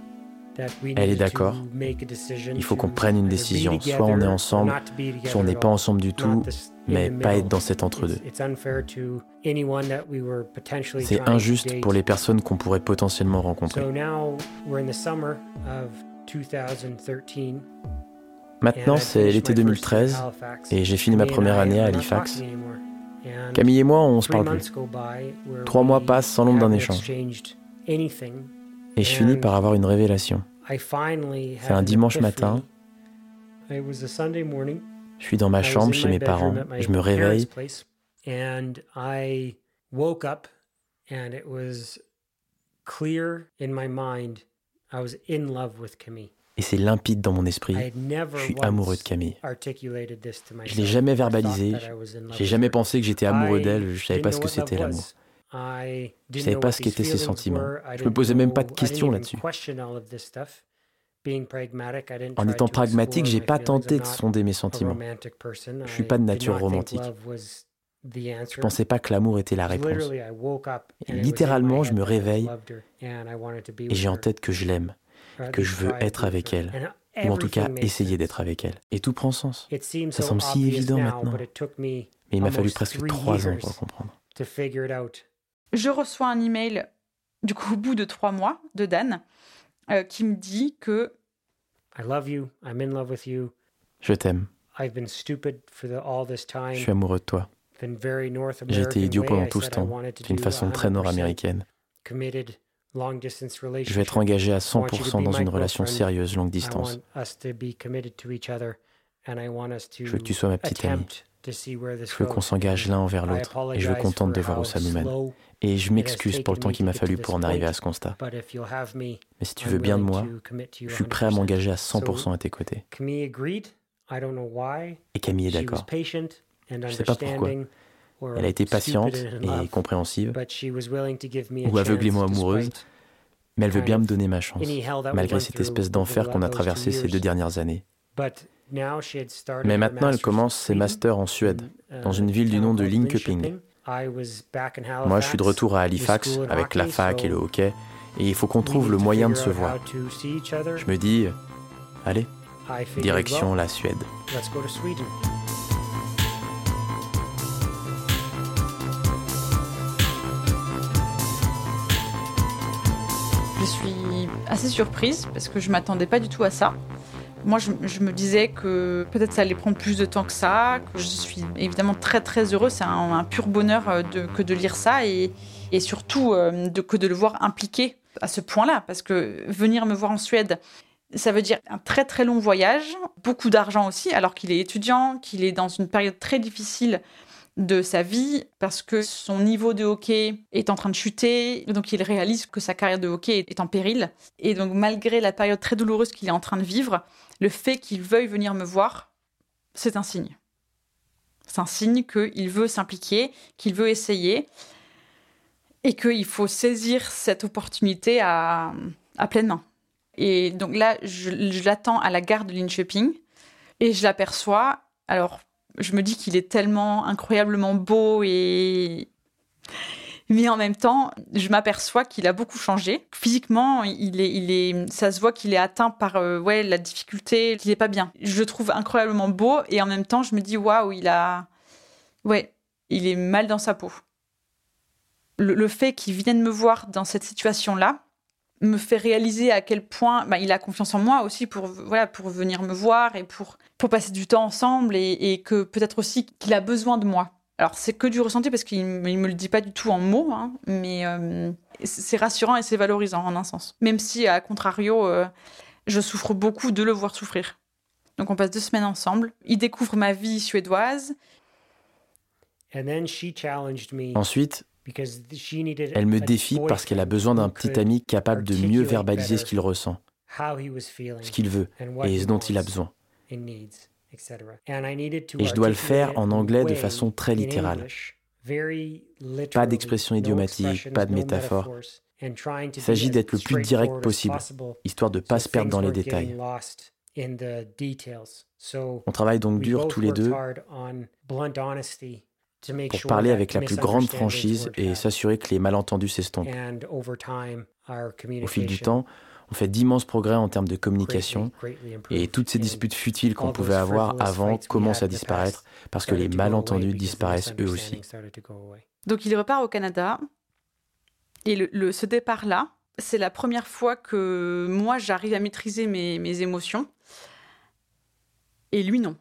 Elle est d'accord. Il faut qu'on prenne une décision. Soit on est ensemble, soit on n'est pas ensemble du tout, mais pas être dans cet entre-deux. C'est injuste pour les personnes qu'on pourrait potentiellement rencontrer. Maintenant, c'est l'été 2013 et j'ai fini ma première année à Halifax. Camille et moi, on se parle plus. Trois mois passent sans l'ombre d'un échange. Et je finis par avoir une révélation. C'est un dimanche matin. Je suis dans ma chambre chez mes parents. Je me réveille. Et c'est limpide dans mon esprit. Je suis amoureux de Camille. Je l'ai jamais verbalisé. J'ai jamais pensé que j'étais amoureux d'elle. Je savais pas ce que c'était l'amour. Je ne savais pas ce qu'étaient ses sentiments. Je me posais même pas de questions là-dessus. En étant pragmatique, j'ai pas tenté de sonder mes sentiments. Je suis pas de nature romantique. Je pensais pas que l'amour était la réponse. littéralement, je me réveille et j'ai en tête que je l'aime, que je veux être avec elle, ou en tout cas essayer d'être avec elle. Et tout prend sens. Ça semble si évident maintenant, mais il m'a fallu presque trois ans pour le comprendre. Je reçois un email, du coup, au bout de trois mois, de Dan, euh, qui me dit que. Je t'aime. Je suis amoureux de toi. J'ai été idiot pendant tout ce temps, d'une façon très nord-américaine. Je vais être engagé à 100% dans une relation sérieuse longue distance. Je veux que tu sois ma petite amie. Je veux qu'on s'engage l'un envers l'autre et je veux qu'on tente de voir où ça nous mène. Et je m'excuse pour le temps qu'il m'a fallu pour en arriver à ce constat. Mais si tu veux bien de moi, je suis prêt à m'engager à 100% à tes côtés. Et Camille est d'accord. Je ne sais pas pourquoi. Elle a été patiente et compréhensive, ou aveuglément amoureuse, mais elle veut bien me donner ma chance, malgré cette espèce d'enfer qu'on a traversé ces deux dernières années. Mais maintenant, elle commence ses masters en Suède, dans une ville du nom de Linköping. Moi, je suis de retour à Halifax avec la fac et le hockey, et il faut qu'on trouve le moyen de se voir. Je me dis, allez, direction la Suède. Suis assez surprise parce que je m'attendais pas du tout à ça. Moi, je, me disais que peut-être ça allait prendre plus de temps que ça, que je suis évidemment très très heureuse. C'est un, pur bonheur euh, que de lire ça et, surtout euh, que de le voir impliqué à ce point-là. Parce que venir me voir en Suède, ça veut dire un très très long voyage, beaucoup d'argent aussi, alors qu'il est étudiant, qu'il est dans une période très difficile de sa vie parce que son niveau de hockey est en train de chuter, donc il réalise que sa carrière de hockey est en péril. Et donc malgré la période très douloureuse qu'il est en train de vivre, le fait qu'il veuille venir me voir, c'est un signe. C'est un signe qu'il veut s'impliquer, qu'il veut essayer et qu'il faut saisir cette opportunité à, pleine main. Et donc là, je, l'attends à la gare de Linköping et je l'aperçois. Alors, je me dis qu'il est tellement incroyablement beau et mais en même temps, je m'aperçois qu'il a beaucoup changé. Physiquement, il est, il est, ça se voit qu'il est atteint par euh, la difficulté, qu'il est pas bien. Je le trouve incroyablement beau et en même temps, je me dis waouh, il a, ouais, il est mal dans sa peau. Le, fait qu'il vienne me voir dans cette situation-là me fait réaliser à quel point bah, il a confiance en moi aussi pour voilà pour venir me voir et pour pour passer du temps ensemble et, et que peut-être aussi qu'il a besoin de moi alors, c'est que du ressenti parce qu'il ne me le dit pas du tout en mots, hein, mais euh, c'est rassurant et c'est valorisant en un sens. Même si, à contrario, euh, je souffre beaucoup de le voir souffrir. Donc, on passe deux semaines ensemble. Il découvre ma vie suédoise. Ensuite, elle me défie parce qu'elle a besoin d'un petit ami capable de mieux verbaliser ce qu'il ressent, ce qu'il veut et ce dont il a besoin. Et je dois le faire en anglais de façon très littérale. Pas d'expression idiomatique, pas de métaphore. Il s'agit d'être le plus direct possible, histoire de ne pas se perdre dans les détails. On travaille donc dur tous les deux pour parler avec la plus grande franchise et s'assurer que les malentendus s'estompent. Au fil du temps, On fait d'immenses progrès en termes de communication et toutes ces disputes futiles qu'on pouvait avoir avant commencent à disparaître parce que les malentendus disparaissent eux aussi. Donc il repart au Canada et le, ce départ-là, c'est la première fois que moi j'arrive à maîtriser mes, mes émotions et lui non.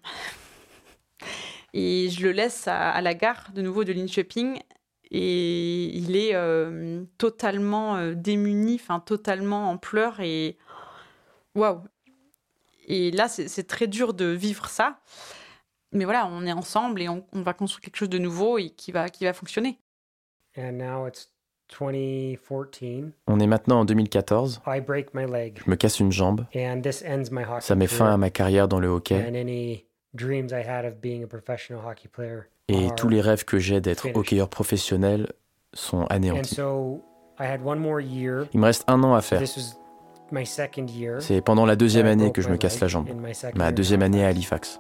Et je le laisse à, la gare de nouveau de Linköping et il est euh, totalement euh, démuni, enfin totalement en pleurs et waouh. Et là, c'est très dur de vivre ça. Mais voilà, on est ensemble et on, va construire quelque chose de nouveau et qui va, qui va fonctionner. On est maintenant en 2014. Je me casse une jambe. Ça met fin à ma carrière dans le hockey. Et tous les rêves que j'ai d'être hockeyeur professionnel sont anéantis. Il me reste un an à faire. C'est pendant la deuxième année que je me casse la jambe, ma deuxième année à Halifax.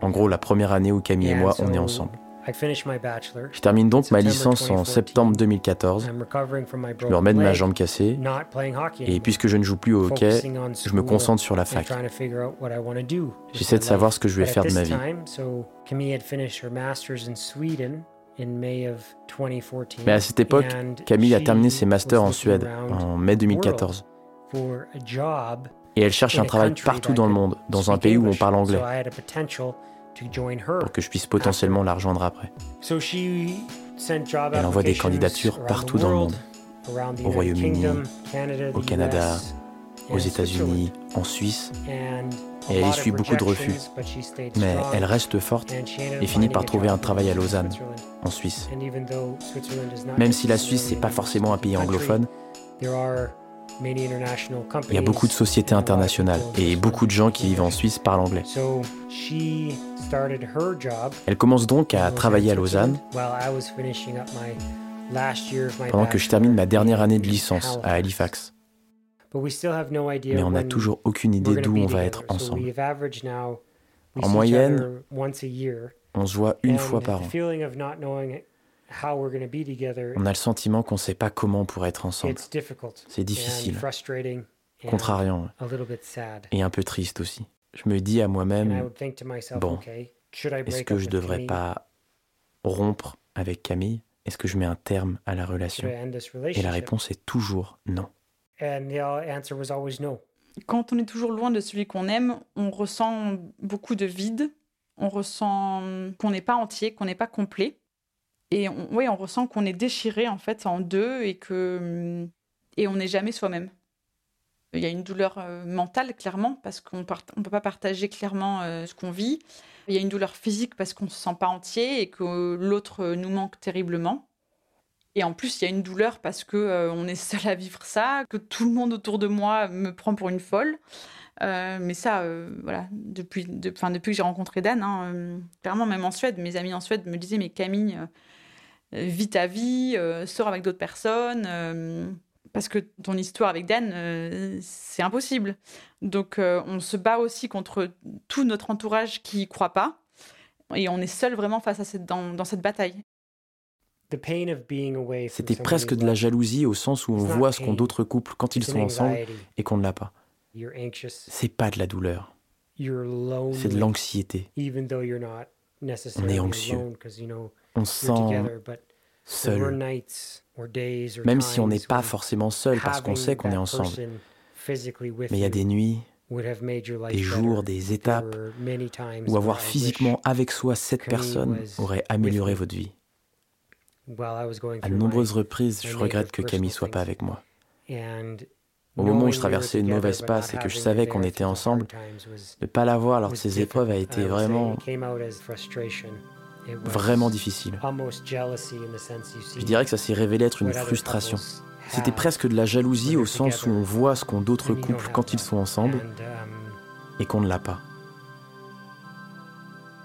En gros, la première année où Camille et moi, on est ensemble. Je termine donc ma licence en septembre 2014. Je me remets de ma jambe cassée. Et puisque je ne joue plus au hockey, je me concentre sur la fac. J'essaie de savoir ce que je vais faire de ma vie. Mais à cette époque, Camille a terminé ses masters en Suède en mai 2014. Et elle cherche un travail partout dans le monde, dans un pays où on parle anglais pour que je puisse potentiellement la rejoindre après. Elle envoie des candidatures partout dans le monde, au Royaume-Uni, au Canada, aux États-Unis, en Suisse, et elle essuie beaucoup de refus. Mais elle reste forte et finit par trouver un travail à Lausanne, en Suisse. Même si la Suisse n'est pas forcément un pays anglophone, il y a beaucoup de sociétés internationales et beaucoup de gens qui vivent en Suisse parlent anglais. Elle commence donc à travailler à Lausanne pendant que je termine ma dernière année de licence à Halifax. Mais on n'a toujours aucune idée d'où on va être ensemble. En moyenne, on se voit une fois par an. On a le sentiment qu'on ne sait pas comment on pourrait être ensemble. C'est difficile, contrariant et un peu triste aussi. Je me dis à moi-même, bon, est-ce que je ne devrais pas rompre avec Camille? Est-ce que je mets un terme à la relation? Et la réponse est toujours non. Quand on est toujours loin de celui qu'on aime, on ressent beaucoup de vide, on ressent qu'on n'est pas entier, qu'on n'est pas complet. Et on, oui, on ressent qu'on est déchiré en fait en deux et que et on n'est jamais soi-même. Il y a une douleur euh, mentale clairement parce qu'on ne peut pas partager clairement euh, ce qu'on vit. Il y a une douleur physique parce qu'on se sent pas entier et que l'autre nous manque terriblement. Et en plus, il y a une douleur parce que euh, on est seul à vivre ça, que tout le monde autour de moi me prend pour une folle. mais ça, voilà, depuis, depuis que j'ai rencontré Dan, hein, clairement, même en Suède, mes amis en Suède me disaient Mais Camille, euh, vis ta vie, euh, sors avec d'autres personnes, euh, parce que ton histoire avec Dan, c'est impossible. Donc on se bat aussi contre tout notre entourage qui y croit pas, et on est seul vraiment face à cette, dans, dans cette bataille. C'était presque de la jalousie au sens où on voit ce qu'ont d'autres couples quand ils sont ensemble et qu'on ne l'a pas. C'est pas de la douleur. C'est de l'anxiété. On est anxieux on se sent seul. Même si on n'est pas forcément seul parce qu'on sait qu'on est ensemble. Mais il y a des nuits, des jours, des étapes où avoir physiquement avec soi cette personne aurait amélioré votre vie. À de nombreuses reprises, je regrette que Camille soit pas avec moi. Au moment où je traversais une mauvaise passe et que je savais qu'on était ensemble, ne pas la voir lors de ces épreuves a été vraiment vraiment difficile. Je dirais que ça s'est révélé être une frustration. C'était presque de la jalousie au sens où on voit ce qu'ont d'autres couples quand ils sont ensemble um, et qu'on ne l'a pas.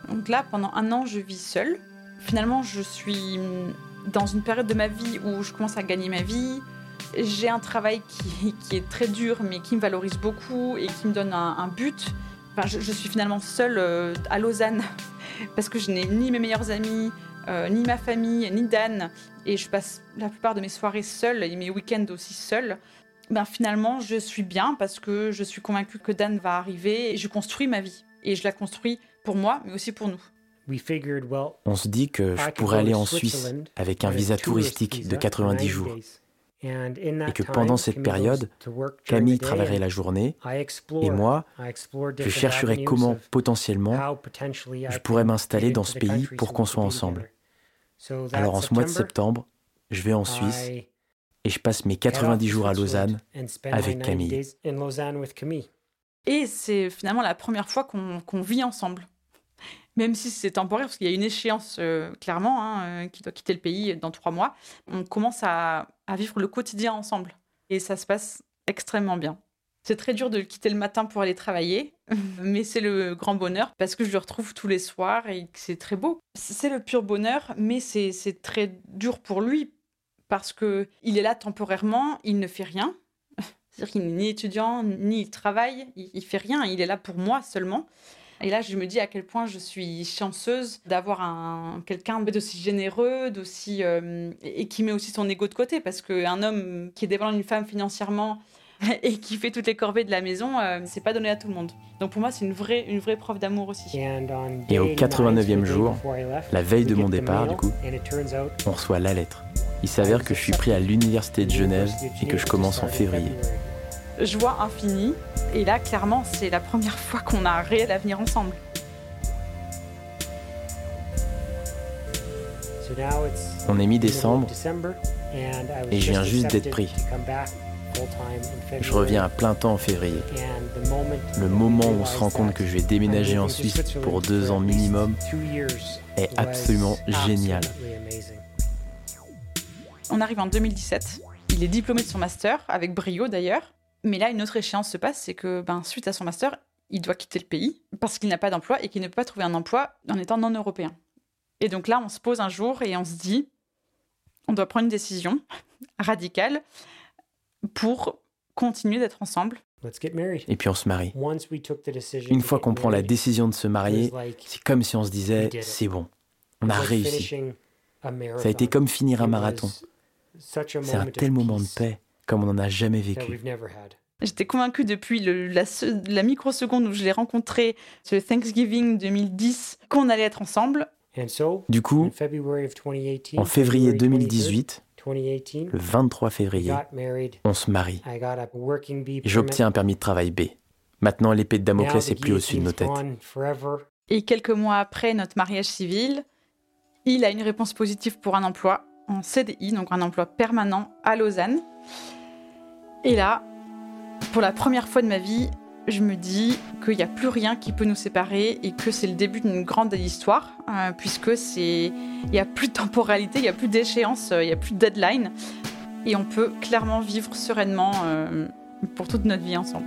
Donc là, pendant un an, je vis seule. Finalement, je suis dans une période de ma vie où je commence à gagner ma vie. J'ai un travail qui, est très dur, mais qui me valorise beaucoup et qui me donne un, but. Enfin, je, suis finalement seule euh, à Lausanne parce que je n'ai ni mes meilleurs amis, euh, ni ma famille, ni Dan, et je passe la plupart de mes soirées seule et mes week-ends aussi seule. ben finalement, je suis bien parce que je suis convaincue que Dan va arriver et je construis ma vie. Et je la construis pour moi, mais aussi pour nous. On se dit que je pourrais aller en Suisse avec un visa touristique de 90 jours. Et que pendant cette période, Camille travaillerait la journée et moi, je chercherais comment potentiellement je pourrais m'installer dans ce pays pour qu'on soit ensemble. Alors en ce mois de septembre, je vais en Suisse et je passe mes 90 jours à Lausanne avec Camille. Et c'est finalement la première fois qu'on vit ensemble. Même si c'est temporaire, parce qu'il y a une échéance euh, clairement, hein, euh, qui doit quitter le pays dans trois mois, on commence à, vivre le quotidien ensemble. Et ça se passe extrêmement bien. C'est très dur de le quitter le matin pour aller travailler, mais c'est le grand bonheur parce que je le retrouve tous les soirs et c'est très beau. C'est le pur bonheur, mais c'est très dur pour lui parce que il est là temporairement, il ne fait rien. C'est-à-dire qu'il n'est ni étudiant, ni il travaille, il, il fait rien, il est là pour moi seulement. Et là, je me dis à quel point je suis chanceuse d'avoir un quelqu'un d'aussi généreux, d'aussi euh, et qui met aussi son ego de côté, parce qu'un homme qui est dépendant d'une femme financièrement et qui fait toutes les corvées de la maison, euh, c'est pas donné à tout le monde. Donc pour moi, c'est une vraie, une vraie preuve d'amour aussi. Et au 89e jour, la veille de mon départ, du coup, on reçoit la lettre. Il s'avère que je suis pris à l'université de Genève et que je commence en février. Je vois infini, et là, clairement, c'est la première fois qu'on a un réel avenir ensemble. On est mi-décembre et je viens juste d'être pris. Je reviens à plein temps en février. Le moment où on se rend compte que je vais déménager en Suisse pour deux ans minimum est absolument génial. On arrive en 2017. Il est diplômé de son master, avec brio d'ailleurs. Mais là, une autre échéance se passe, c'est que ben, suite à son master, il doit quitter le pays parce qu'il n'a pas d'emploi et qu'il ne peut pas trouver un emploi en étant non européen. Et donc là, on se pose un jour et on se dit, on doit prendre une décision radicale pour continuer d'être ensemble. Et puis on se marie. Une fois qu'on prend la décision de se marier, c'est comme si on se disait, c'est bon, on a réussi. Ça a été comme finir un marathon. C'est un tel moment de paix comme on n'en a jamais vécu. J'étais convaincue depuis la, la microseconde où je l'ai rencontré, ce Thanksgiving 2010, qu'on allait être ensemble. Du coup, en février 2018, le 23 février, on se marie. J'obtiens un permis de travail B. Maintenant, l'épée de Damoclès est plus au-dessus de nos têtes. Et quelques mois après notre mariage civil, il a une réponse positive pour un emploi en CDI, donc un emploi permanent à Lausanne. Et là, pour la première fois de ma vie, je me dis qu'il n'y a plus rien qui peut nous séparer et que c'est le début d'une grande histoire, euh, puisque c'est, il n'y a plus de temporalité, il n'y a plus d'échéance, euh, il n'y a plus de deadline, et on peut clairement vivre sereinement euh, pour toute notre vie ensemble.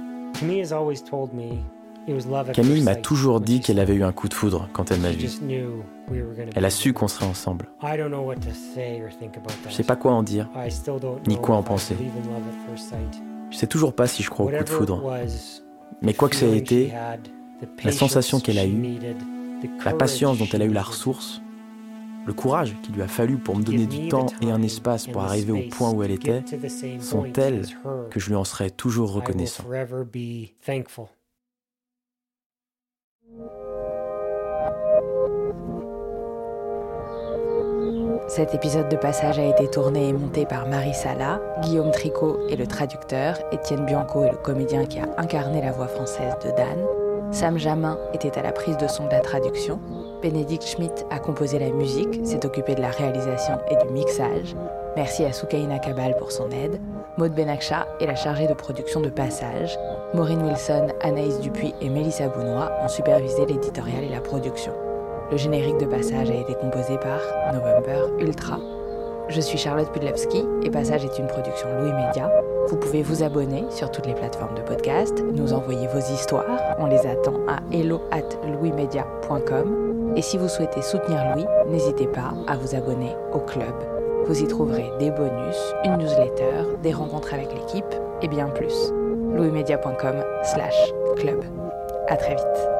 Camille m'a toujours dit qu'elle avait eu un coup de foudre quand elle m'a vu. Elle a su qu'on serait ensemble. Je ne sais pas quoi en dire, ni quoi en penser. Je sais toujours pas si je crois au coup de foudre. Mais quoi que ça ait été, la sensation qu'elle a eue, la patience dont elle a eu la ressource, le courage qu'il lui a fallu pour me donner du temps et un espace pour arriver au point où elle était, sont tels que je lui en serai toujours reconnaissant. Cet épisode de passage a été tourné et monté par Marie Sala, Guillaume Tricot est le traducteur, Étienne Bianco est le comédien qui a incarné la voix française de Dan, Sam Jamin était à la prise de son de la traduction, Bénédicte Schmidt a composé la musique, s'est occupé de la réalisation et du mixage. Merci à Soukaina Kabal pour son aide. Maud Benakcha est la chargée de production de Passage. Maureen Wilson, Anaïs Dupuis et Mélissa Bounois ont supervisé l'éditorial et la production. Le générique de Passage a été composé par November Ultra. Je suis Charlotte Pudlewski et Passage est une production Louis Média. Vous pouvez vous abonner sur toutes les plateformes de podcast, nous envoyer vos histoires, on les attend à hello at louismedia.com. Et si vous souhaitez soutenir Louis, n'hésitez pas à vous abonner au club. Vous y trouverez des bonus, une newsletter, des rencontres avec l'équipe et bien plus. louismedia.com slash club. À très vite.